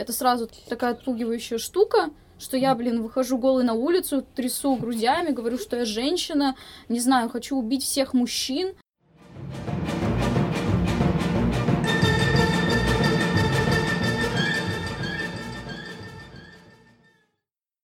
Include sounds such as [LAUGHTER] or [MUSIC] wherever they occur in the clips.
это сразу такая отпугивающая штука, что я, блин, выхожу голой на улицу, трясу грудями, говорю, что я женщина, не знаю, хочу убить всех мужчин.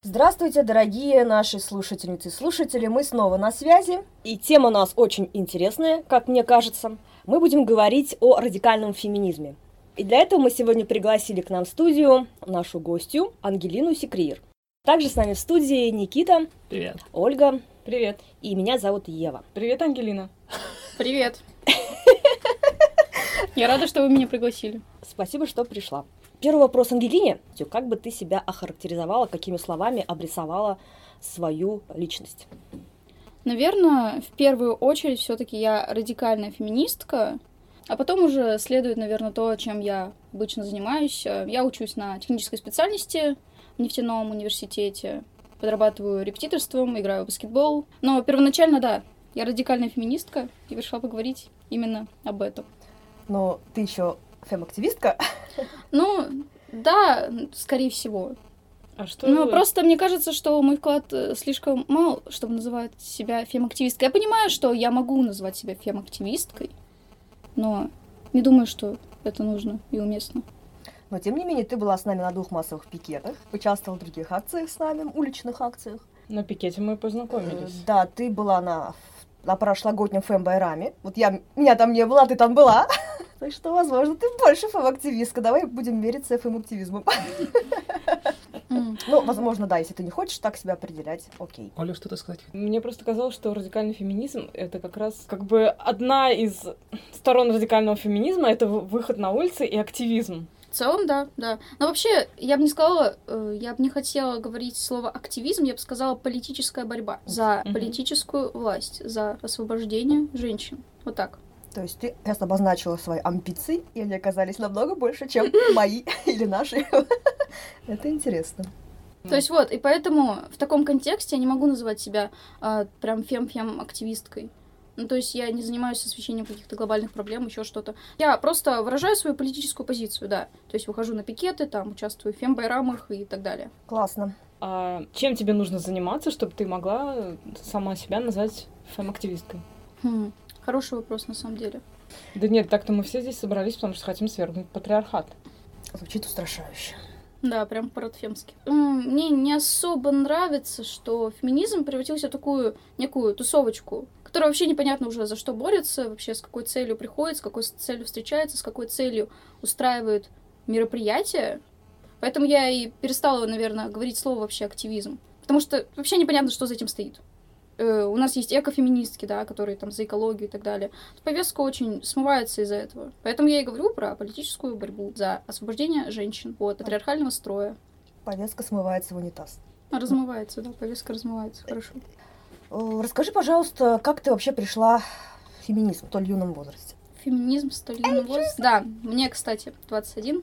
Здравствуйте, дорогие наши слушательницы и слушатели, мы снова на связи, и тема у нас очень интересная, как мне кажется. Мы будем говорить о радикальном феминизме. И для этого мы сегодня пригласили к нам в студию нашу гостью Ангелину Секриер. Также с нами в студии Никита. Привет. Ольга. Привет. И меня зовут Ева. Привет, Ангелина. Привет. [LAUGHS] Я рада, что вы меня пригласили. Спасибо, что пришла. Первый вопрос Ангелине. Как бы ты себя охарактеризовала, какими словами обрисовала свою личность? Наверное, в первую очередь все-таки я радикальная феминистка, а потом уже следует, наверное, то, чем я обычно занимаюсь. Я учусь на технической специальности в нефтяном университете, подрабатываю репетиторством, играю в баскетбол. Но первоначально, да, я радикальная феминистка и решила поговорить именно об этом. Но ты еще фем-активистка? Ну, да, скорее всего. А что? Ну, просто мне кажется, что мой вклад э, слишком мал, чтобы называть себя фем-активисткой. Я понимаю, что я могу назвать себя фем-активисткой, но не думаю, что это нужно и уместно. Но, тем не менее, ты была с нами на двух массовых пикетах, участвовала в других акциях с нами, уличных акциях. На пикете мы познакомились. Э, Да, ты была на, на прошлогоднем фэм-байраме. Вот я, меня там не было, а ты там была. [LAUGHS] Так что, возможно, ты больше фэм-активистка. Давай будем мериться фэм-активизмом. [LAUGHS] Ну, возможно, да, если ты не хочешь так себя определять, окей. Оля, что-то сказать? Мне просто казалось, что радикальный феминизм — это как раз как бы одна из сторон радикального феминизма — это вы- выход на улицы и активизм. В целом, да, да. Но вообще, я бы не сказала, э, я бы не хотела говорить слово активизм, я бы сказала политическая борьба за политическую власть, за освобождение женщин. Вот так. То есть ты сейчас обозначила свои амбиции, и они оказались намного больше, чем [LAUGHS] мои или наши. [LAUGHS] Это интересно. То есть вот, и поэтому в таком контексте я не могу называть себя а, прям фем-фем-активисткой. Ну, то есть я не занимаюсь освещением каких-то глобальных проблем, еще что-то. Я просто выражаю свою политическую позицию, да. То есть выхожу на пикеты, там, участвую в фем-байрамах и так далее. Классно. А чем тебе нужно заниматься, чтобы ты могла сама себя назвать фем-активисткой? Хм, хороший вопрос, на самом деле. Да нет, так-то мы все здесь собрались, потому что хотим свергнуть патриархат. Звучит устрашающе. Да, прям по-фемски. Мне не особо нравится, что феминизм превратился в такую некую тусовочку, которая вообще непонятно уже за что борется, вообще с какой целью приходит, с какой целью встречается, с какой целью устраивает мероприятия. Поэтому я и перестала, наверное, говорить слово вообще активизм. Потому что вообще непонятно, что за этим стоит. Э, У нас есть экофеминистки, да, которые там за экологию и так далее. Повестка очень смывается из-за этого. Поэтому я и говорю про политическую борьбу за освобождение женщин от патриархального строя. Повестка смывается в унитаз. Размывается, да, повестка размывается, хорошо. Э, Расскажи, пожалуйста, как ты вообще пришла в феминизм в столь юном возрасте? Феминизм, столь юный возраст. Да, мне, кстати, 21.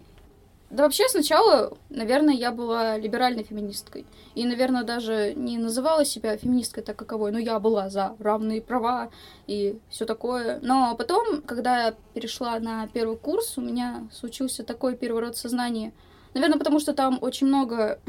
Да вообще сначала, наверное, я была либеральной феминисткой. И, наверное, даже не называла себя феминисткой так каковой, но я была за равные права и все такое. Но потом, когда я перешла на первый курс, у меня случился такой переворот сознания. Наверное, потому что там очень много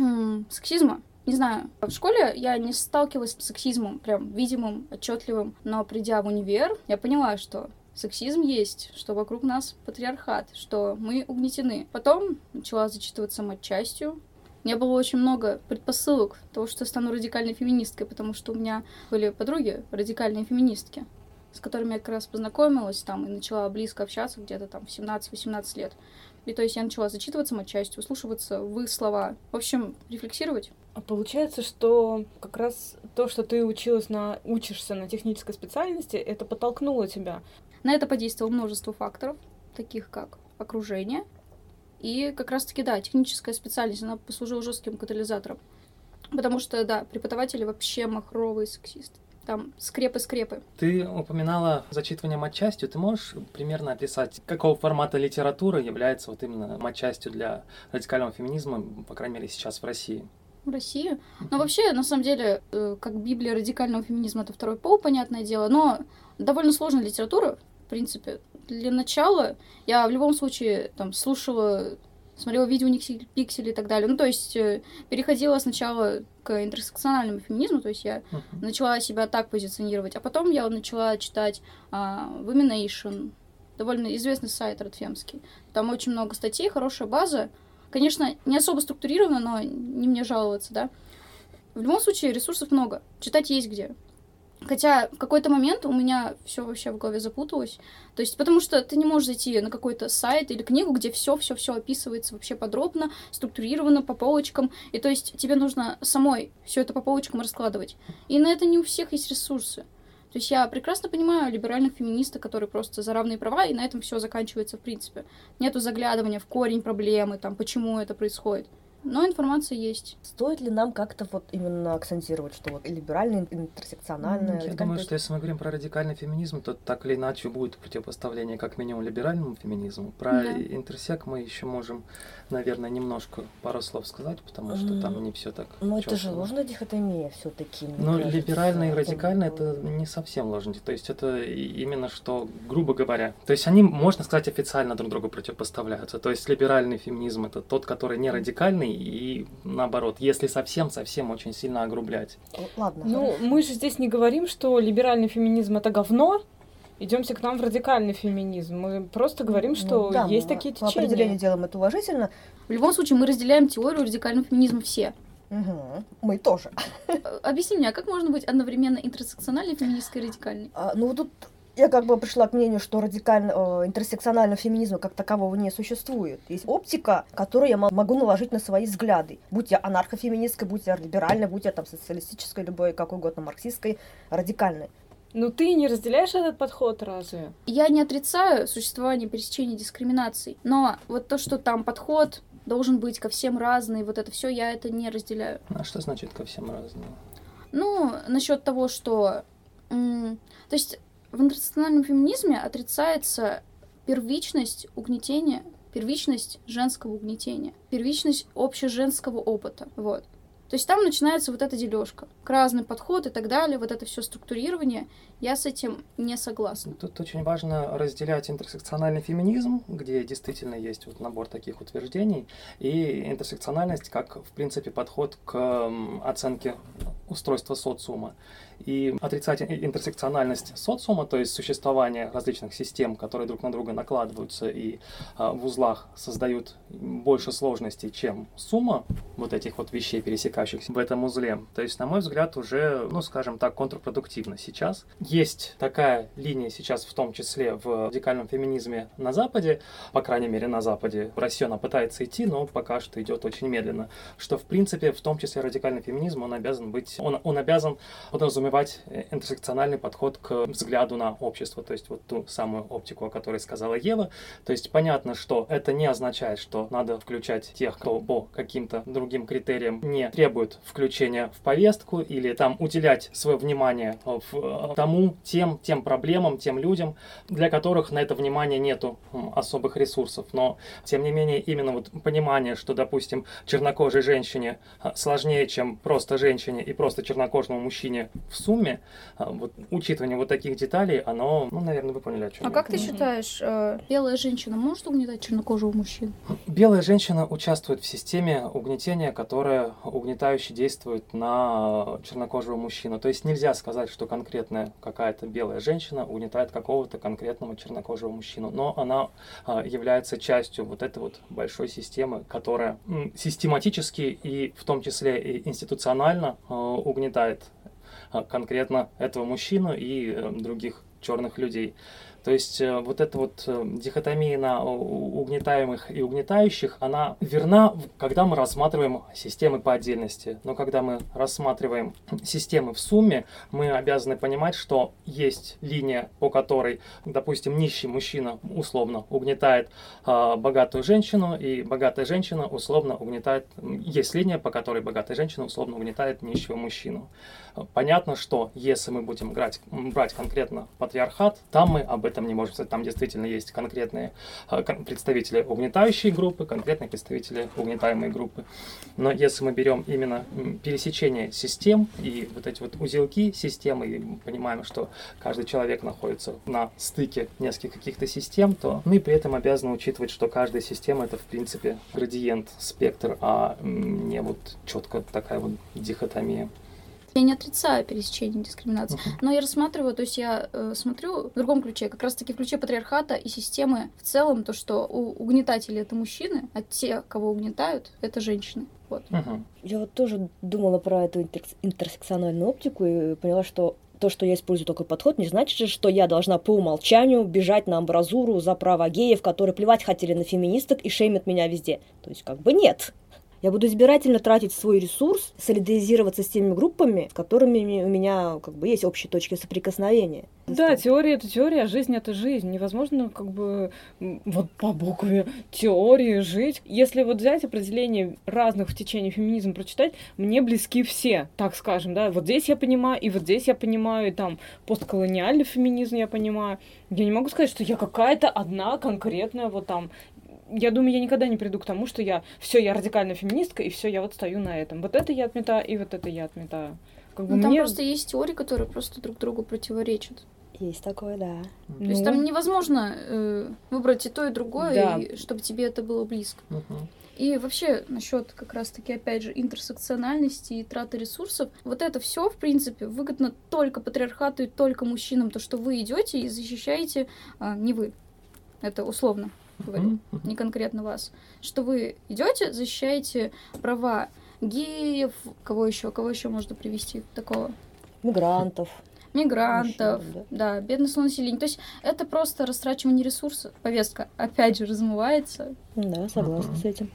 сексизма. Не знаю, в школе я не сталкивалась с сексизмом, прям видимым, отчетливым, но придя в универ, я поняла, что сексизм есть, что вокруг нас патриархат, что мы угнетены. Потом начала зачитываться матчастью. У меня было очень много предпосылок того, что я стану радикальной феминисткой, потому что у меня были подруги радикальные феминистки, с которыми я как раз познакомилась там и начала близко общаться где-то там в 17-18 лет. И то есть я начала зачитываться матчастью, вслушиваться в их слова. В общем, рефлексировать. А получается, что как раз то, что ты училась на, учишься на технической специальности, это подтолкнуло тебя. На это подействовало множество факторов, таких как окружение. И как раз-таки, да, техническая специальность, она послужила жестким катализатором. Потому что, да, преподаватели вообще махровые сексисты. Там скрепы-скрепы. Ты упоминала зачитывание матчастью. Ты можешь примерно описать, какого формата литературы является вот именно матчастью для радикального феминизма, по крайней мере, сейчас в России? В России. Но вообще, на самом деле, э, как Библия радикального феминизма, это второй пол, понятное дело, но довольно сложная литература, в принципе. Для начала я в любом случае там слушала смотрела видео Никси Пиксели и так далее. Ну, то есть э, переходила сначала к интерсекциональному феминизму, то есть я Мгм. начала себя так позиционировать, а потом я начала читать а, Women Nation, довольно известный сайт Радфемский. Там очень много статей, хорошая база. Конечно, не особо структурировано, но не мне жаловаться, да. В любом случае, ресурсов много. Читать есть где. Хотя в какой-то момент у меня все вообще в голове запуталось. То есть, потому что ты не можешь зайти на какой-то сайт или книгу, где все, все, все описывается вообще подробно, структурировано по полочкам. И то есть тебе нужно самой все это по полочкам раскладывать. И на это не у всех есть ресурсы. То есть я прекрасно понимаю либеральных феминисток, которые просто за равные права, и на этом все заканчивается в принципе. Нету заглядывания в корень проблемы, там, почему это происходит. Но информация есть. Стоит ли нам как-то вот именно акцентировать, что вот либеральное, интерсекциональное... Я радикальное- думаю, что если мы говорим про радикальный феминизм, то так или иначе будет противопоставление как минимум либеральному феминизму. Про Да. интерсек мы еще можем, наверное, немножко пару слов сказать, потому что там не все так. Ну, это же ложная дихотомия все-таки. Но либеральное и радикальное это не совсем ложно. То есть это именно что, грубо говоря, то есть они, можно сказать, официально друг другу противопоставляются. То есть либеральный феминизм это тот, который не радикальный, и наоборот, если совсем-совсем очень сильно огрублять. Ладно. Ну, мы же здесь не говорим, что либеральный феминизм это говно. Идемте к нам в радикальный феминизм. Мы просто говорим, Ну, что да, есть мы такие По определению делаем это уважительно. В любом случае, мы разделяем теорию радикального феминизма все. Мгм. Мы тоже. Э, Объясни мне, а как можно быть одновременно интерсекциональной, феминисткой и радикальной? А, ну, вот тут я как бы пришла к мнению, что радикально, э, интерсекционального феминизма как такового не существует. Есть оптика, которую я мо- могу наложить на свои взгляды. Будь я анархофеминисткой, будь я либеральной, будь я там социалистической, любой, какой угодно, марксистской, радикальной. Ну ты не разделяешь этот подход разве? Я не отрицаю существование пересечения дискриминаций, но вот то, что там подход должен быть ко всем разный, вот это все, я это не разделяю. А что значит ко всем разные? Ну, насчет того, что... м, то есть в интернациональном феминизме отрицается первичность угнетения, первичность женского угнетения, первичность общеженского опыта. Вот. То есть там начинается вот эта дележка, разный подход и так далее, вот это все структурирование. Я с этим не согласна. Тут очень важно разделять интерсекциональный феминизм, где действительно есть вот набор таких утверждений, и интерсекциональность как, в принципе, подход к оценке устройства социума. И отрицать интерсекциональность социума, то есть существование различных систем, которые друг на друга накладываются и а, в узлах создают больше сложностей, чем сумма вот этих вот вещей, пересекающихся в этом узле. То есть, на мой взгляд, уже, ну, скажем так, контрпродуктивно сейчас. Есть такая линия сейчас, в том числе в радикальном феминизме на Западе, по крайней мере, на Западе. В Россию она пытается идти, но пока что идет очень медленно. Что, в принципе, в том числе радикальный феминизм, он обязан быть, он, он обязан подразумевать э, интерсекциональный подход к взгляду на общество, то есть вот ту самую оптику, о которой сказала Ева. То есть понятно, что это не означает, что надо включать тех, кто по каким-то другим критериям не требует включения в повестку или там уделять свое внимание э, в, э, тому, тем, тем проблемам, тем людям, для которых на это внимание нету особых ресурсов. Но, тем не менее, именно вот понимание, что, допустим, чернокожей женщине сложнее, чем просто женщине и просто чернокожему мужчине в сумме, а, вот учитывание вот таких деталей, оно, ну, наверное, вы поняли, о чем А я. как ты считаешь, э, белая женщина может угнетать чернокожего мужчину? Белая женщина участвует в системе угнетения, которая угнетающе действует на чернокожего мужчину. То есть нельзя сказать, что конкретная какая-то белая женщина угнетает какого-то конкретного чернокожего мужчину, но она а, является частью вот этой вот большой системы, которая систематически и в том числе и институционально а, угнетает конкретно этого мужчину и э, других черных людей. То есть э, вот эта вот э, дихотомия на угнетаемых и угнетающих, она верна, когда мы рассматриваем системы по отдельности. Но когда мы рассматриваем [CLEARS THROAT] системы в сумме, мы обязаны понимать, что есть линия, по которой, допустим, нищий мужчина условно угнетает а, богатую женщину, и богатая женщина условно угнетает... Есть линия, по которой богатая женщина условно угнетает нищего мужчину. Понятно, что если мы будем брать, брать конкретно патриархат, там мы об этом этом не можем сказать. Там действительно есть конкретные а, представители угнетающей группы, конкретные представители угнетаемой группы. Но если мы берем именно пересечение систем и вот эти вот узелки системы, и понимаем, что каждый человек находится на стыке нескольких каких-то систем, то мы при этом обязаны учитывать, что каждая система это в принципе градиент, спектр, а не вот четко такая вот дихотомия. Я не отрицаю пересечение дискриминации, uh-huh. но я рассматриваю, то есть я э, смотрю в другом ключе, как раз таки в ключе патриархата и системы в целом, то, что у угнетателей это мужчины, а те, кого угнетают, это женщины. Вот. Uh-huh. Я вот тоже думала про эту интер- интерсекциональную оптику и поняла, что то, что я использую такой подход, не значит же, что я должна по умолчанию бежать на амбразуру за права геев, которые плевать хотели на феминисток и шеймят меня везде. То есть как бы нет. Я буду избирательно тратить свой ресурс, солидаризироваться с теми группами, с которыми у меня как бы есть общие точки соприкосновения. Да, теория это теория, а жизнь это жизнь. Невозможно как бы вот по букве теории жить. Если вот взять определение разных в течение феминизма прочитать, мне близки все, так скажем, да. Вот здесь я понимаю, и вот здесь я понимаю, и там постколониальный феминизм я понимаю. Я не могу сказать, что я какая-то одна конкретная вот там я думаю, я никогда не приду к тому, что я все, я радикальная феминистка, и все, я вот стою на этом. Вот это я отметаю, и вот это я отметаю. Как бы ну, мне... Там просто есть теории, которые просто друг другу противоречат. Есть такое, да. То ну... есть там невозможно э, выбрать и то, и другое, да. и, чтобы тебе это было близко. Угу. И вообще насчет как раз-таки, опять же, интерсекциональности и траты ресурсов, вот это все, в принципе, выгодно только патриархату и только мужчинам, то, что вы идете и защищаете а, не вы. Это условно говорю, mm-hmm. не конкретно вас, что вы идете, защищаете права геев, кого еще, кого еще можно привести такого? Мигрантов. Мигрантов, Мужчин, да. да, бедностного населения. То есть это просто растрачивание ресурсов. Повестка опять же размывается. Да, согласна mm-hmm. с этим.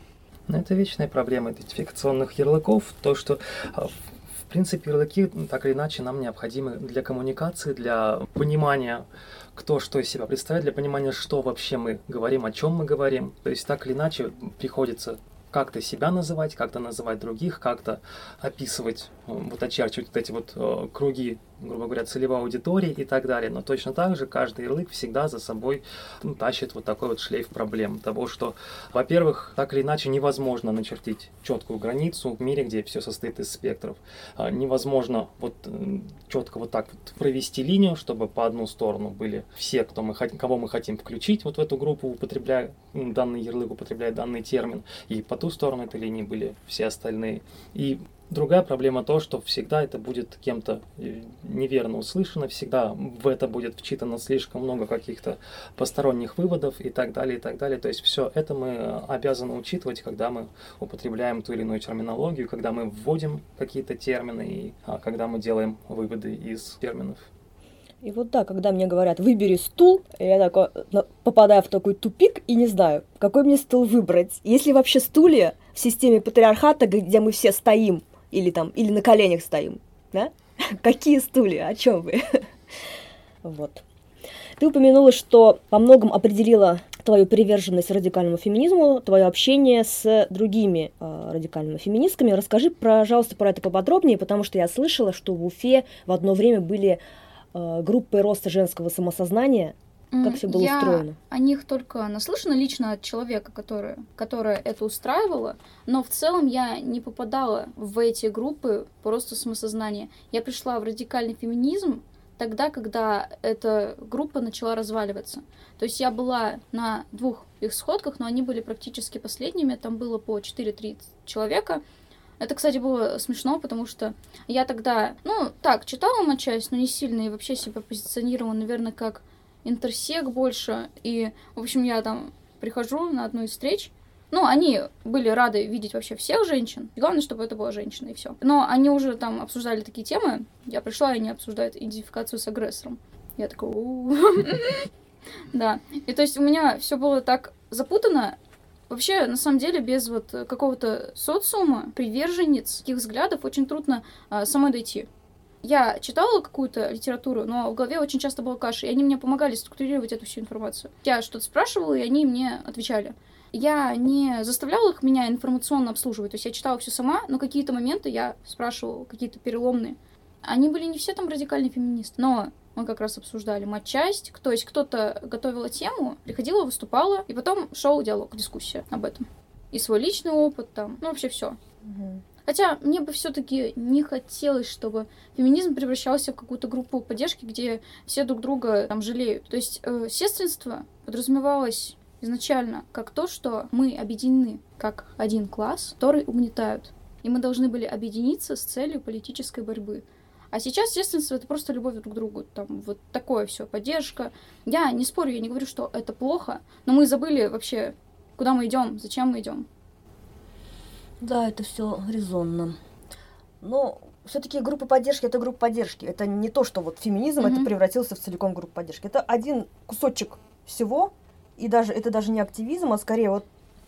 Но это вечная проблема идентификационных ярлыков, то, что а, в принципе, ярлыки так или иначе нам необходимы для коммуникации, для понимания кто что из себя представляет, для понимания, что вообще мы говорим, о чем мы говорим. То есть так или иначе приходится как-то себя называть, как-то называть других, как-то описывать, вот очерчивать вот эти вот э, круги грубо говоря, целевой аудитории и так далее. Но точно так же каждый ярлык всегда за собой ну, тащит вот такой вот шлейф проблем. Того, что, во-первых, так или иначе невозможно начертить четкую границу в мире, где все состоит из спектров. А, невозможно вот четко вот так вот провести линию, чтобы по одну сторону были все, кто мы, кого мы хотим включить вот в эту группу, употребляя данный ярлык, употребляя данный термин, и по ту сторону этой линии были все остальные. И Другая проблема то, что всегда это будет кем-то э, неверно услышано, всегда в это будет вчитано слишком много каких-то посторонних выводов и так далее, и так далее. То есть все это мы обязаны учитывать, когда мы употребляем ту или иную терминологию, когда мы вводим какие-то термины и а, когда мы делаем выводы из терминов. И вот да, когда мне говорят, выбери стул, я такой попадаю в такой тупик и не знаю, какой мне стул выбрать. Если вообще стулья в системе патриархата, где мы все стоим, или там, или на коленях стоим, да? [LAUGHS] Какие стулья, о чем вы? [LAUGHS] вот. Ты упомянула, что по многом определила твою приверженность радикальному феминизму, твое общение с другими э, радикальными феминистками. Расскажи, пожалуйста, про это поподробнее, потому что я слышала, что в Уфе в одно время были э, группы роста женского самосознания, как все было я устроено? о них только наслышана лично от человека, который, которая это устраивала, но в целом я не попадала в эти группы просто самосознания. Я пришла в радикальный феминизм тогда, когда эта группа начала разваливаться. То есть я была на двух их сходках, но они были практически последними. Там было по 4-3 человека. Это, кстати, было смешно, потому что я тогда, ну, так, читала матчасть, но не сильно, и вообще себя позиционировала, наверное, как интерсек больше. И, в общем, я там прихожу на одну из встреч. Ну, они были рады видеть вообще всех женщин. Главное, чтобы это была женщина, и все. Но они уже там обсуждали такие темы. Я пришла, и они обсуждают идентификацию с агрессором. Я такая, [LAUGHS] Да. И то есть у меня все было так запутано. Вообще, на самом деле, без вот какого-то социума, приверженец таких взглядов очень трудно а, самой дойти. Я читала какую-то литературу, но в голове очень часто была каша, и они мне помогали структурировать эту всю информацию. Я что-то спрашивала, и они мне отвечали. Я не заставляла их меня информационно обслуживать, то есть я читала все сама, но какие-то моменты я спрашивала, какие-то переломные. Они были не все там радикальные феминисты, но мы как раз обсуждали матчасть. То есть кто-то готовила тему, приходила, выступала, и потом шел диалог, дискуссия об этом. И свой личный опыт там, ну вообще все. Хотя мне бы все-таки не хотелось, чтобы феминизм превращался в какую-то группу поддержки, где все друг друга там жалеют. То есть э, сестринство подразумевалось изначально как то, что мы объединены как один класс, который угнетают. И мы должны были объединиться с целью политической борьбы. А сейчас сестринство это просто любовь друг к другу. Там вот такое все, поддержка. Я не спорю, я не говорю, что это плохо, но мы забыли вообще, куда мы идем, зачем мы идем. Да, это все резонно. Но все-таки группа поддержки это группа поддержки. Это не то, что вот феминизм Мгм. это превратился в целиком группу поддержки. Это один кусочек всего, и даже это даже не активизм, а скорее вот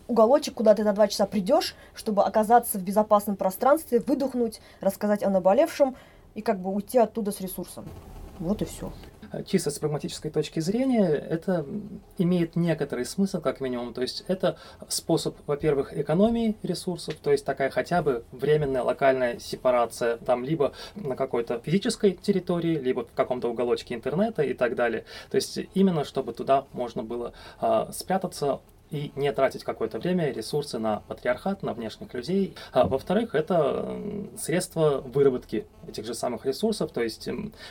уголочек, куда ты на два часа придешь, чтобы оказаться в безопасном пространстве, выдохнуть, рассказать о наболевшем и как бы уйти оттуда с ресурсом. Вот и все. Э, Чисто с прагматической точки зрения, это имеет некоторый смысл, как минимум. То есть это способ, во-первых, экономии ресурсов, то есть такая хотя бы временная локальная сепарация, там либо на какой-то физической территории, либо в каком-то уголочке интернета и так далее. То есть именно чтобы туда можно было а, спрятаться и не тратить какое-то время, ресурсы на патриархат, на внешних людей. А, во-вторых, это средство выработки этих же самых ресурсов, то есть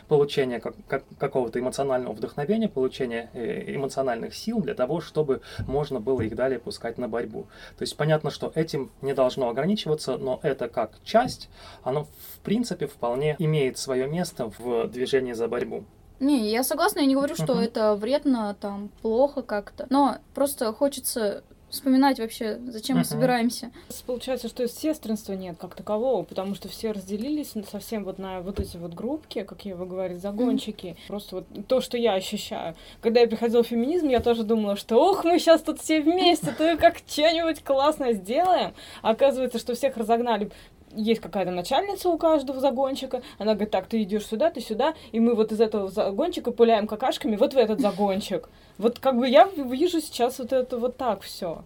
получение как- как- какого-то эмоционального вдохновения, получение э, эмоциональных сил для того, чтобы можно было их далее пускать на борьбу. То есть понятно, что этим не должно ограничиваться, но это как часть, оно в принципе вполне имеет свое место в движении за борьбу. Не, я согласна, я не говорю, что это вредно, там, плохо как-то. Но просто хочется вспоминать вообще, зачем мы Мгм. собираемся. Получается, что сестринства нет как такового, потому что все разделились совсем вот на вот эти вот группки, как я вы говорите, загончики. Просто вот то, что я ощущаю. Когда я приходила в феминизм, я тоже думала, что ох, мы сейчас тут все вместе, то как что-нибудь классное сделаем. А оказывается, что всех разогнали есть какая-то начальница у каждого загончика, она говорит, так, ты идешь сюда, ты сюда, и мы вот из этого загончика пуляем какашками вот в этот загончик. Вот как бы я вижу сейчас вот это вот так все.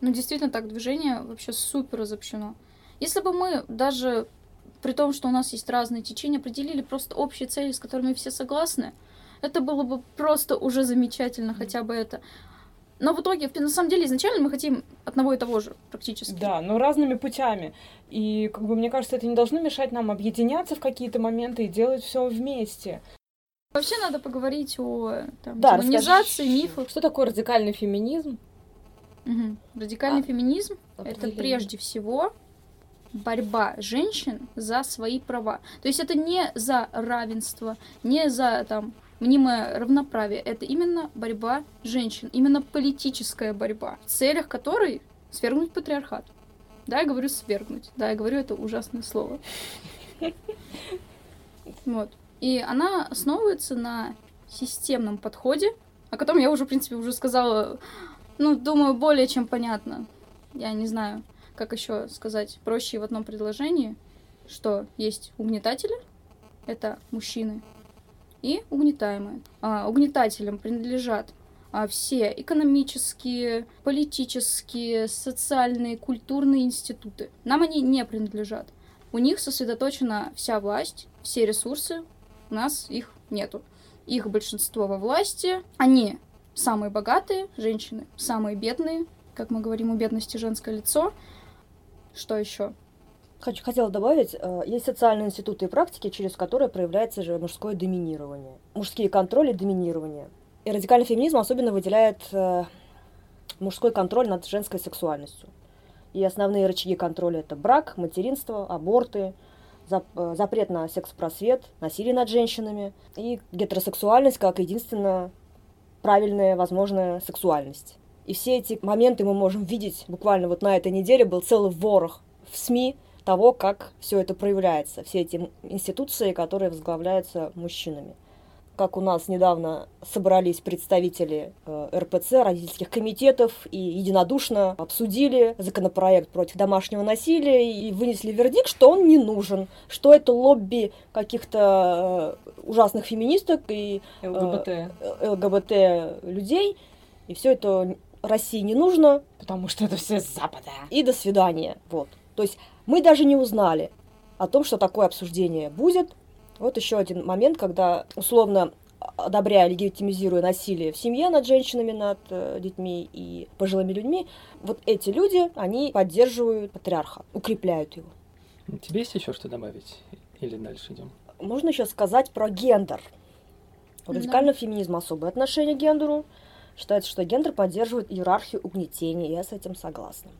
Ну, действительно, так движение вообще супер разобщено. Если бы мы даже при том, что у нас есть разные течения, определили просто общие цели, с которыми все согласны, это было бы просто уже замечательно, хотя бы это. Но в итоге, на самом деле, изначально мы хотим одного и того же практически. Да, но разными путями. И, как бы, мне кажется, это не должно мешать нам объединяться в какие-то моменты и делать все вместе. Вообще надо поговорить о там, Да, демонизации, расскажи. мифах. Что такое радикальный феминизм? Мгм. Радикальный А, феминизм это прежде всего борьба женщин за свои права. То есть это не за равенство, не за там мнимое равноправие. Это именно борьба женщин, именно политическая борьба, в целях которой свергнуть патриархат. Да, я говорю свергнуть. Да, я говорю это ужасное слово. Вот. И она основывается на системном подходе, о котором я уже, в принципе, уже сказала, ну, думаю, более чем понятно. Я не знаю, как еще сказать проще в одном предложении, что есть угнетатели, это мужчины, и угнетаемые. А, угнетателям принадлежат а, все экономические, политические, социальные, культурные институты. Нам они не принадлежат. У них сосредоточена вся власть, все ресурсы, у нас их нету. Их большинство во власти, они самые богатые, женщины самые бедные, как мы говорим, у бедности женское лицо. Что еще? Хочу, хотела добавить, э, есть социальные институты и практики, через которые проявляется же мужское доминирование. Мужские контроли и доминирование. И радикальный феминизм особенно выделяет э, мужской контроль над женской сексуальностью. И основные рычаги контроля это брак, материнство, аборты, э, запрет на секс-просвет, насилие над женщинами и гетеросексуальность как единственная правильная возможная сексуальность. И все эти моменты мы можем видеть буквально вот на этой неделе был целый ворох в СМИ того, как все это проявляется, все эти институции, которые возглавляются мужчинами. Как у нас недавно собрались представители э, РПЦ, родительских комитетов и единодушно обсудили законопроект против домашнего насилия и вынесли вердикт, что он не нужен, что это лобби каких-то э, ужасных феминисток и ЛГБТ. э, ЛГБТ людей, и все это России не нужно, Потому что это все с Запада. и до свидания. Вот. То есть мы даже не узнали о том, что такое обсуждение будет. Вот еще один момент, когда условно одобряя, легитимизируя насилие в семье над женщинами, над э, детьми и пожилыми людьми, вот эти люди, они поддерживают патриарха, укрепляют его. Тебе есть еще что добавить? Или дальше идем? Можно еще сказать про гендер. У радикального да. феминизма особое отношение к гендеру. Считается, что гендер поддерживает иерархию угнетения, я с этим согласна.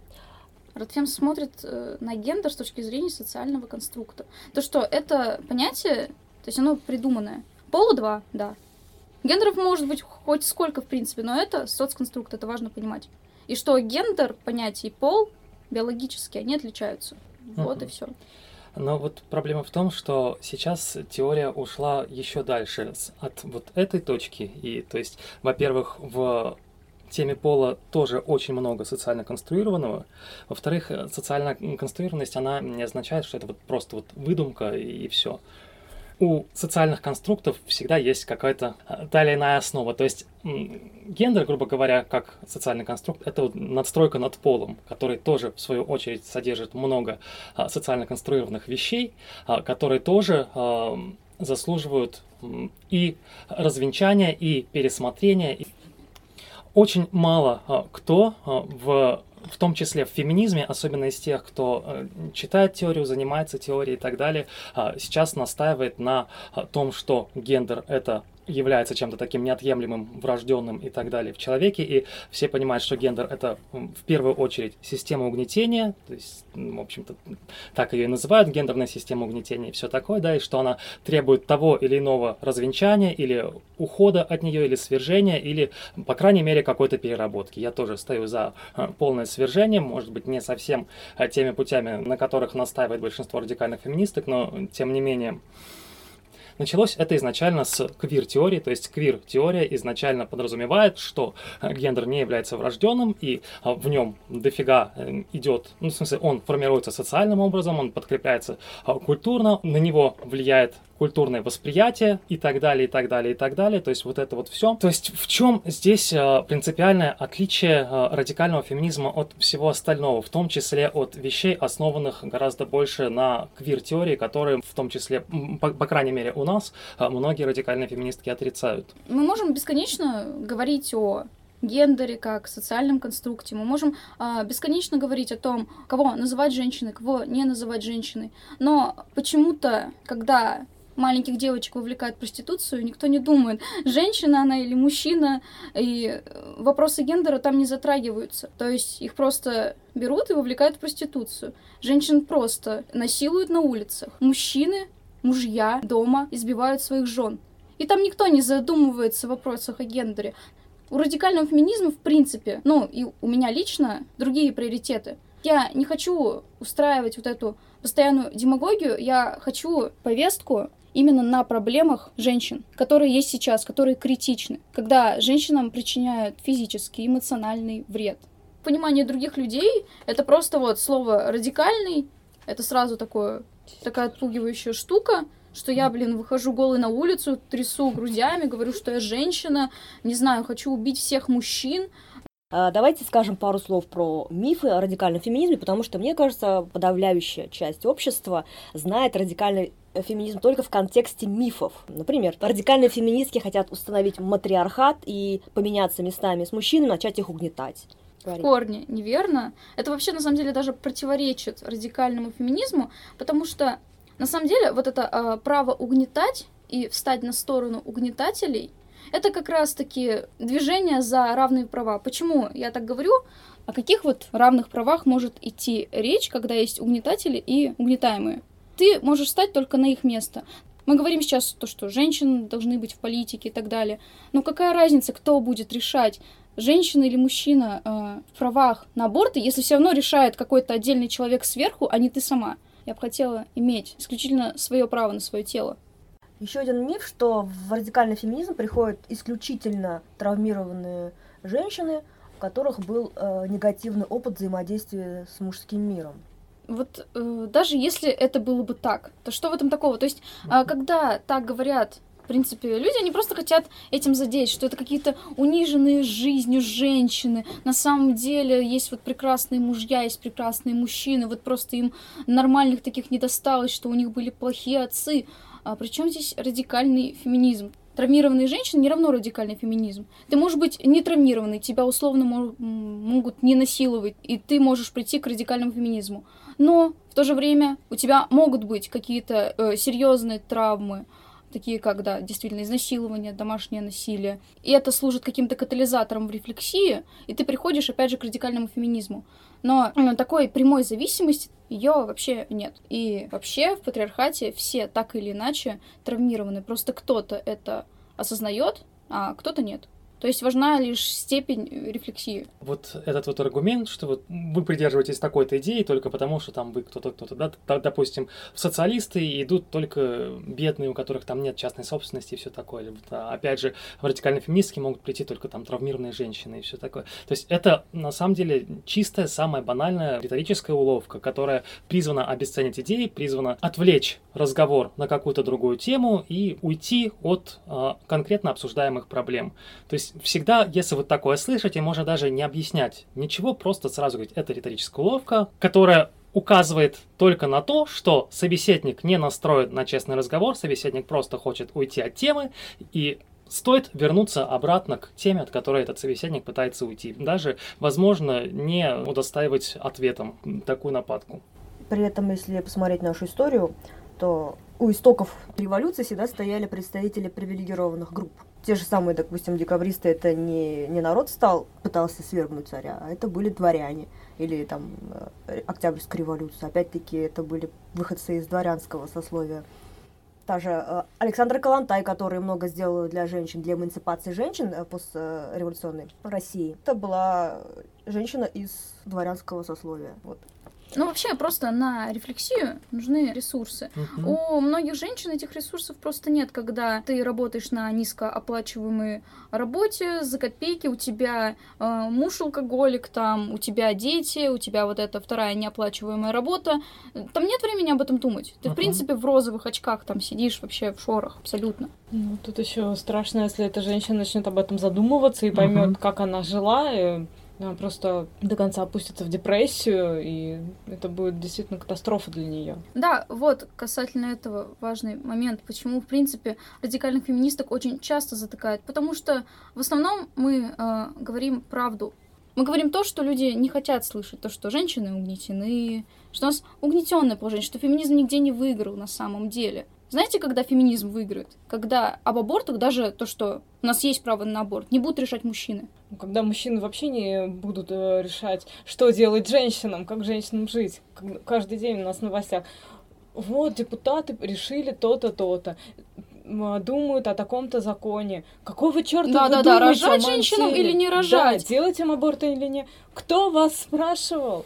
Радфем смотрит э, на гендер с точки зрения социального конструкта. То, что это понятие, то есть оно придуманное. Пола два, да. Гендеров может быть хоть сколько, в принципе, но это соцконструкт, это важно понимать. И что гендер, понятие и пол биологически, они отличаются. Вот uh-huh. и все. Но вот проблема в том, что сейчас теория ушла еще дальше от вот этой точки. И то есть, во-первых, в теме пола тоже очень много социально конструированного. Во-вторых, социальная конструированность, она не означает, что это вот просто вот выдумка и, и все у социальных конструктов всегда есть какая-то а, та или иная основа. То есть гендер, грубо говоря, как социальный конструкт, это вот надстройка над полом, который тоже, в свою очередь, содержит много а, социально конструированных вещей, которые тоже заслуживают и развенчания, и пересмотрения. Очень мало кто в в том числе в феминизме, особенно из тех, кто э, читает теорию, занимается теорией и так далее, а, сейчас настаивает на а, том, что гендер это является чем-то таким неотъемлемым, врожденным и так далее в человеке, и все понимают, что гендер — это в первую очередь система угнетения, то есть, в общем-то, так ее и называют, гендерная система угнетения и все такое, да, и что она требует того или иного развенчания, или ухода от нее, или свержения, или, по крайней мере, какой-то переработки. Я тоже стою за э, полное свержение, может быть, не совсем э, теми путями, на которых настаивает большинство радикальных феминисток, но, тем не менее, Началось это изначально с квир-теории, то есть квир-теория изначально подразумевает, что э, гендер не является врожденным, и э, в нем дофига э, идет, ну, в смысле, он формируется социальным образом, он подкрепляется культурно, на него влияет культурное восприятие и так далее, и так далее, и так далее. То есть вот это вот все. То есть в чем здесь э, принципиальное отличие э, радикального феминизма от всего остального, в том числе от вещей, основанных гораздо больше на квир-теории, которые в том числе, по, по крайней мере у нас, э, многие радикальные феминистки отрицают. Мы можем бесконечно говорить о гендере, как социальном конструкте. Мы можем э, бесконечно говорить о том, кого называть женщиной, кого не называть женщиной. Но почему-то, когда маленьких девочек вовлекают в проституцию, никто не думает, женщина она или мужчина, и э, вопросы гендера там не затрагиваются. То есть их просто берут и вовлекают в проституцию. Женщин просто насилуют на улицах. Мужчины, мужья дома избивают своих жен. И там никто не задумывается в вопросах о гендере. У радикального феминизма, в принципе, ну, и у меня лично другие приоритеты. Я не хочу устраивать вот эту постоянную демагогию, я хочу повестку именно на проблемах женщин, которые есть сейчас, которые критичны, когда женщинам причиняют физический, эмоциональный вред. Понимание других людей — это просто вот слово «радикальный», это сразу такое, такая отпугивающая штука, что я, блин, выхожу голой на улицу, трясу грудями, говорю, что я женщина, не знаю, хочу убить всех мужчин, а, давайте скажем пару слов про мифы о радикальном феминизме, потому что, мне кажется, подавляющая часть общества знает радикальный феминизм только в контексте мифов. Например, радикальные феминистки хотят установить матриархат и поменяться местами с мужчинами, начать их угнетать. В корне неверно. Это вообще, на самом деле, даже противоречит радикальному феминизму, потому что, на самом деле, вот это э, право угнетать и встать на сторону угнетателей — это как раз-таки движение за равные права. Почему я так говорю? О каких вот равных правах может идти речь, когда есть угнетатели и угнетаемые? Ты можешь стать только на их место. Мы говорим сейчас то, что женщины должны быть в политике и так далее. Но какая разница, кто будет решать, женщина или мужчина э, в правах на аборты, если все равно решает какой-то отдельный человек сверху, а не ты сама? Я бы хотела иметь исключительно свое право на свое тело. Еще один миф, что в радикальный феминизм приходят исключительно травмированные женщины, у которых был э, негативный опыт взаимодействия с мужским миром. Вот э, даже если это было бы так, то что в этом такого? То есть, э, когда так говорят в принципе, люди, они просто хотят этим задеть, что это какие-то униженные жизнью женщины. На самом деле есть вот прекрасные мужья, есть прекрасные мужчины, вот просто им нормальных таких не досталось, что у них были плохие отцы. А при чем здесь радикальный феминизм? Травмированные женщины не равно радикальный феминизм. Ты можешь быть не травмированный, тебя условно могут не насиловать, и ты можешь прийти к радикальному феминизму. Но в то же время у тебя могут быть какие-то э, серьезные травмы, такие как, да, действительно, изнасилование, домашнее насилие. И это служит каким-то катализатором в рефлексии, и ты приходишь, опять же, к радикальному феминизму. Но ну, такой прямой зависимости ее вообще нет. И вообще в патриархате все так или иначе травмированы. Просто кто-то это осознает, а кто-то нет. То есть важна лишь степень э, рефлексии. Вот этот вот аргумент, что вот вы придерживаетесь такой-то идеи только потому, что там вы кто-то, кто-то, да, допустим, социалисты идут только бедные, у которых там нет частной собственности и все такое. А, опять же, в феминистки могут прийти только там травмированные женщины и все такое. То есть это на самом деле чистая, самая банальная риторическая уловка, которая призвана обесценить идеи, призвана отвлечь разговор на какую-то другую тему и уйти от э, конкретно обсуждаемых проблем. То есть есть всегда, если вот такое слышите, можно даже не объяснять ничего, просто сразу говорить, это риторическая уловка, которая указывает только на то, что собеседник не настроен на честный разговор, собеседник просто хочет уйти от темы, и стоит вернуться обратно к теме, от которой этот собеседник пытается уйти. Даже, возможно, не удостаивать ответом такую нападку. При этом, если посмотреть нашу историю, то у истоков революции всегда стояли представители привилегированных групп те же самые, допустим, декабристы, это не, не народ стал, пытался свергнуть царя, а это были дворяне. Или там э, Октябрьская революция. Опять-таки, это были выходцы из дворянского сословия. Та же э, Александра Калантай, который много сделала для женщин, для эмансипации женщин э, постреволюционной России. Это была женщина из дворянского сословия. Вот. Ну, вообще, просто на рефлексию нужны ресурсы. Угу. У многих женщин этих ресурсов просто нет, когда ты работаешь на низкооплачиваемой работе за копейки, у тебя э, муж алкоголик, там, у тебя дети, у тебя вот эта вторая неоплачиваемая работа. Там нет времени об этом думать. Ты, угу. в принципе, в розовых очках там сидишь вообще в шорах, абсолютно. Ну, тут еще страшно, если эта женщина начнет об этом задумываться и поймет, угу. как она жила, и она просто до конца опустится в депрессию, и это будет действительно катастрофа для нее. Да, вот касательно этого важный момент, почему, в принципе, радикальных феминисток очень часто затыкают, потому что в основном мы э, говорим правду. Мы говорим то, что люди не хотят слышать, то, что женщины угнетены, что у нас угнетенное положение, что феминизм нигде не выиграл на самом деле. Знаете, когда феминизм выиграет? Когда об абортах, даже то, что у нас есть право на аборт, не будут решать мужчины. Ну, когда мужчины вообще не будут э, решать, что делать женщинам, как женщинам жить. Каждый день у нас в новостях. Вот, депутаты решили то-то, то-то думают о таком-то законе. Какого черта да, вы да, думаете, да, рожать женщинам или не рожать? Да, делать им аборты или не. Кто вас спрашивал?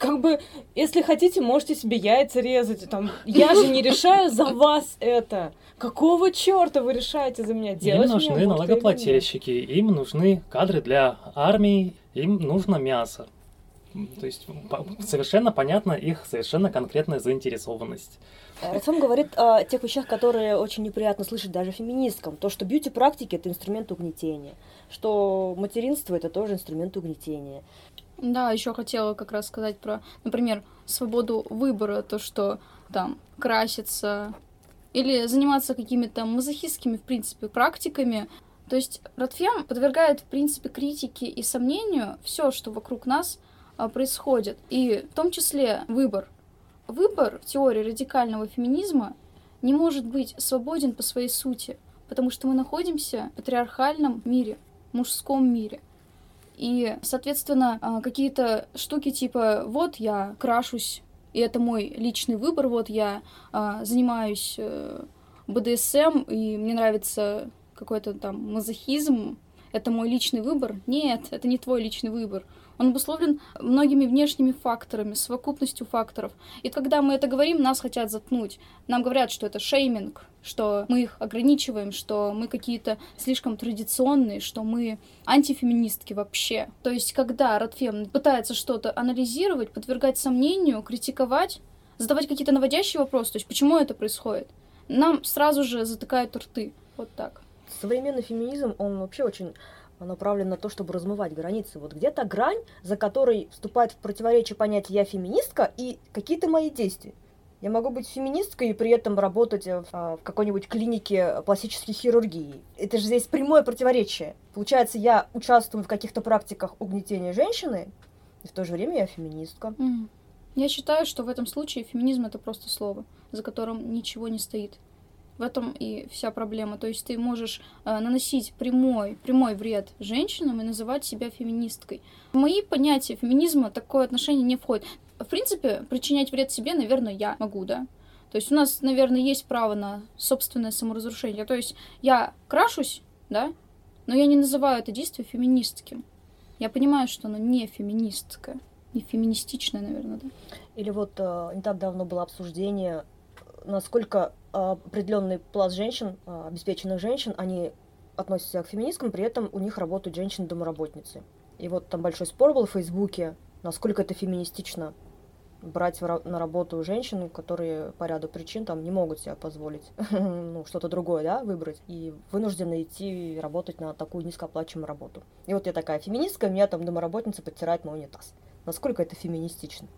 Как бы, если хотите, можете себе яйца резать. Там, я же не решаю за вас это. Какого черта вы решаете за меня делать? Им нужны налогоплательщики, им нужны кадры для армии, им нужно мясо. То есть совершенно понятна их совершенно конкретная заинтересованность. Артем говорит о тех вещах, которые очень неприятно слышать даже феминисткам. То, что бьюти-практики – это инструмент угнетения, что материнство – это тоже инструмент угнетения, да, еще хотела как раз сказать про, например, свободу выбора, то, что там краситься или заниматься какими-то мазохистскими, в принципе, практиками. То есть Ротфем подвергает, в принципе, критике и сомнению все, что вокруг нас а, происходит. И в том числе выбор. Выбор в теории радикального феминизма не может быть свободен по своей сути, потому что мы находимся в патриархальном мире, мужском мире. И, соответственно, а, какие-то штуки типа «вот я крашусь, и это мой личный выбор, вот я а, занимаюсь э, БДСМ, и мне нравится какой-то там мазохизм, это мой личный выбор. Нет, это не твой личный выбор. Он обусловлен многими внешними факторами, совокупностью факторов. И когда мы это говорим, нас хотят заткнуть. Нам говорят, что это шейминг, что мы их ограничиваем, что мы какие-то слишком традиционные, что мы антифеминистки вообще. То есть, когда Ротфем пытается что-то анализировать, подвергать сомнению, критиковать, задавать какие-то наводящие вопросы, то есть почему это происходит, нам сразу же затыкают рты. Вот так. Современный феминизм, он вообще очень направлен на то, чтобы размывать границы. Вот где-то грань, за которой вступает в противоречие понятие «я феминистка» и какие-то мои действия. Я могу быть феминисткой и при этом работать в, а, в какой-нибудь клинике пластической хирургии. Это же здесь прямое противоречие. Получается, я участвую в каких-то практиках угнетения женщины, и в то же время я феминистка. Mm. Я считаю, что в этом случае феминизм это просто слово, за которым ничего не стоит. В этом и вся проблема. То есть ты можешь э, наносить прямой, прямой вред женщинам и называть себя феминисткой. В мои понятия феминизма такое отношение не входит. В принципе, причинять вред себе, наверное, я могу, да. То есть у нас, наверное, есть право на собственное саморазрушение. То есть я крашусь, да, но я не называю это действие феминистским. Я понимаю, что оно не феминистское, не феминистичное, наверное, да. Или вот э, не так давно было обсуждение, насколько определенный пласт женщин, а, обеспеченных женщин, они относятся к феминисткам, при этом у них работают женщины-домоработницы. И вот там большой спор был в Фейсбуке, насколько это феминистично брать на работу женщин, которые по ряду причин там не могут себе позволить [LAUGHS] ну, что-то другое, да, выбрать, и вынуждены идти работать на такую низкооплачиваемую работу. И вот я такая феминистка, меня там домоработница подтирает мой унитаз. Насколько это феминистично?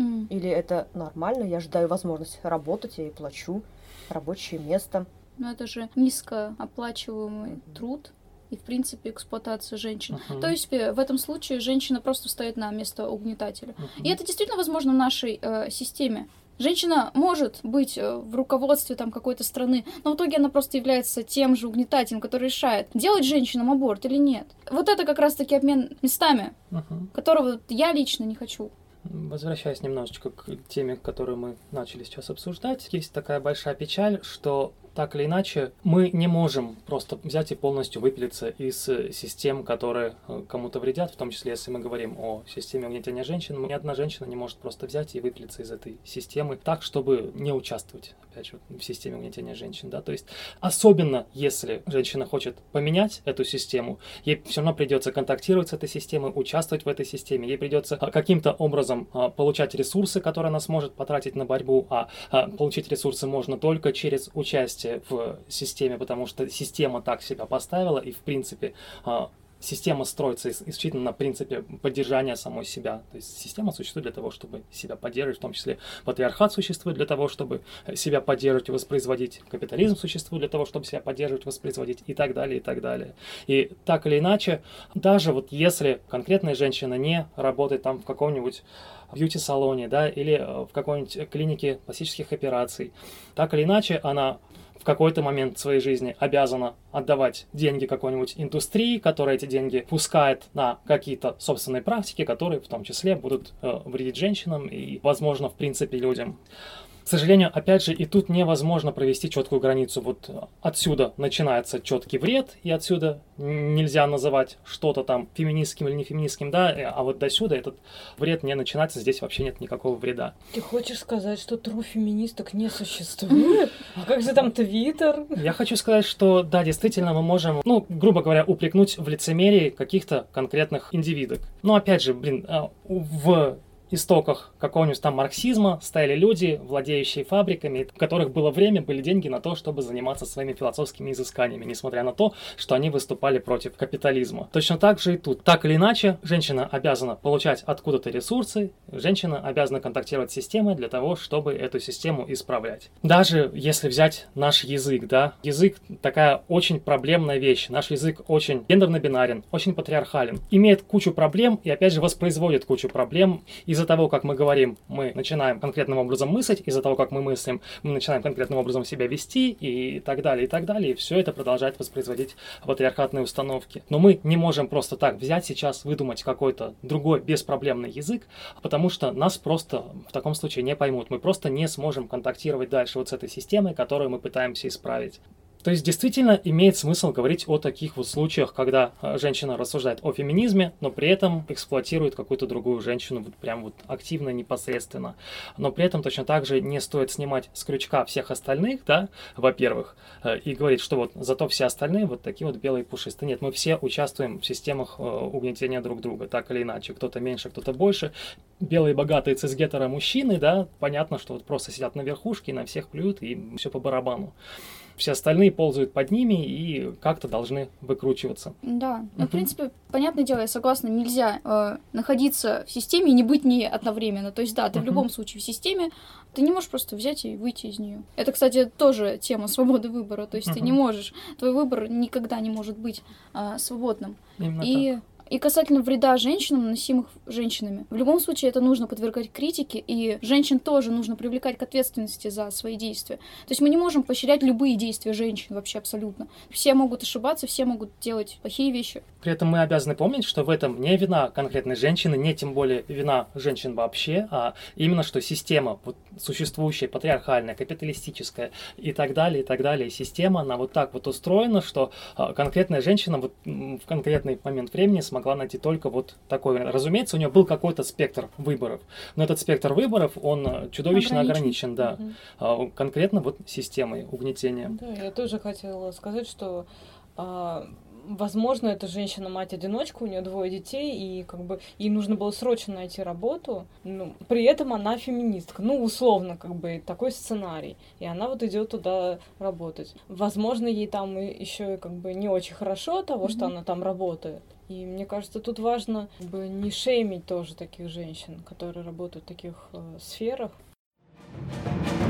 Mm. Или это нормально, я же даю возможность работать, я ей плачу, рабочее место. Но это же низкооплачиваемый mm-hmm. труд и, в принципе, эксплуатация женщин. Uh-huh. То есть э, в этом случае женщина просто стоит на место угнетателя. Uh-huh. И это действительно возможно в нашей э, системе. Женщина может быть э, в руководстве там какой-то страны, но в итоге она просто является тем же угнетателем, который решает, делать женщинам аборт или нет. Вот это как раз-таки обмен местами, uh-huh. которого я лично не хочу. Возвращаясь немножечко к теме, которую мы начали сейчас обсуждать, есть такая большая печаль, что так или иначе, мы не можем просто взять и полностью выпилиться из систем, которые э, кому-то вредят, в том числе, если мы говорим о системе угнетения женщин, ни одна женщина не может просто взять и выпилиться из этой системы так, чтобы не участвовать, опять же, в системе угнетения женщин, да, то есть особенно если женщина хочет поменять эту систему, ей все равно придется контактировать с этой системой, участвовать в этой системе, ей придется а, каким-то образом а, получать ресурсы, которые она сможет потратить на борьбу, а, а получить ресурсы можно только через участие участие в системе, потому что система так себя поставила, и в принципе а, система строится исключительно на принципе поддержания самой себя. То есть система существует для того, чтобы себя поддерживать, в том числе патриархат существует для того, чтобы себя поддерживать и воспроизводить, капитализм существует для того, чтобы себя поддерживать, воспроизводить и так далее, и так далее. И так или иначе, даже вот если конкретная женщина не работает там в каком-нибудь бьюти-салоне, да, или в какой-нибудь клинике пластических операций, так или иначе она в какой-то момент своей жизни обязана отдавать деньги какой-нибудь индустрии, которая эти деньги пускает на какие-то собственные практики, которые в том числе будут э, вредить женщинам и, возможно, в принципе, людям сожалению, опять же, и тут невозможно провести четкую границу. Вот отсюда начинается четкий вред, и отсюда нельзя называть что-то там феминистским или не феминистским, да, э, а вот до сюда этот вред не начинается, здесь вообще нет никакого вреда. Ты хочешь сказать, что тру феминисток не существует? [LAUGHS] А как же там Твиттер? Я хочу сказать, что да, действительно, мы можем, ну, грубо говоря, упрекнуть в лицемерии каких-то конкретных индивидок. Но опять же, блин, а, в истоках какого-нибудь там марксизма стояли люди, владеющие фабриками, у которых было время, были деньги на то, чтобы заниматься своими философскими изысканиями, несмотря на то, что они выступали против капитализма. Точно так же и тут. Так или иначе, женщина обязана получать откуда-то ресурсы, женщина обязана контактировать с системой для того, чтобы эту систему исправлять. Даже если взять наш язык, да, язык такая очень проблемная вещь. Наш язык очень гендерно-бинарен, очень патриархален, имеет кучу проблем и опять же воспроизводит кучу проблем из из-за того, как мы говорим, мы начинаем конкретным образом мыслить, из-за того, как мы мыслим, мы начинаем конкретным образом себя вести и так далее, и так далее. И все это продолжает воспроизводить патриархатные установки. Но мы не можем просто так взять сейчас, выдумать какой-то другой беспроблемный язык, потому что нас просто в таком случае не поймут. Мы просто не сможем контактировать дальше вот с этой системой, которую мы пытаемся исправить. То есть действительно имеет смысл говорить о таких вот случаях, когда э, женщина рассуждает о феминизме, но при этом эксплуатирует какую-то другую женщину вот прям вот активно, непосредственно. Но при этом точно так же не стоит снимать с крючка всех остальных, да, во-первых, э, и говорить, что вот зато все остальные вот такие вот белые пушистые. Нет, мы все участвуем в системах э, угнетения друг друга, так или иначе. Кто-то меньше, кто-то больше. Белые богатые цисгетеро мужчины, да, понятно, что вот просто сидят на верхушке, на всех плюют и все по барабану. Все остальные ползают под ними и как-то должны выкручиваться. Да, ну, в принципе, понятное дело, я согласна, нельзя э, находиться в системе и не быть не одновременно. То есть, да, ты в любом случае в системе, ты не можешь просто взять и выйти из нее. Это, кстати, тоже тема свободы выбора. То есть, ты не можешь, твой выбор никогда не может быть э, свободным. Именно и так. И касательно вреда женщинам, наносимых женщинами. В любом случае это нужно подвергать критике, и женщин тоже нужно привлекать к ответственности за свои действия. То есть мы не можем поощрять любые действия женщин вообще абсолютно. Все могут ошибаться, все могут делать плохие вещи. При этом мы обязаны помнить, что в этом не вина конкретной женщины, не тем более вина женщин вообще, а именно что система, вот существующая, патриархальная, капиталистическая и так далее, и так далее, система, она вот так вот устроена, что а, конкретная женщина вот в конкретный момент времени смогла могла найти только вот такой. Разумеется, у нее был какой-то спектр выборов, но этот спектр выборов, он э, чудовищно ограничен, ограничен да, угу. конкретно вот системой угнетения. Да, я тоже хотела сказать, что а, возможно, эта женщина мать-одиночка, у нее двое детей, и как бы ей нужно было срочно найти работу. Ну, при этом она феминистка. Ну, условно, как бы такой сценарий. И она вот идет туда работать. Возможно, ей там еще как бы не очень хорошо того, mm-hmm. что она там работает. И мне кажется, тут важно как бы, не шеймить тоже таких женщин, которые работают в таких э, сферах. thank you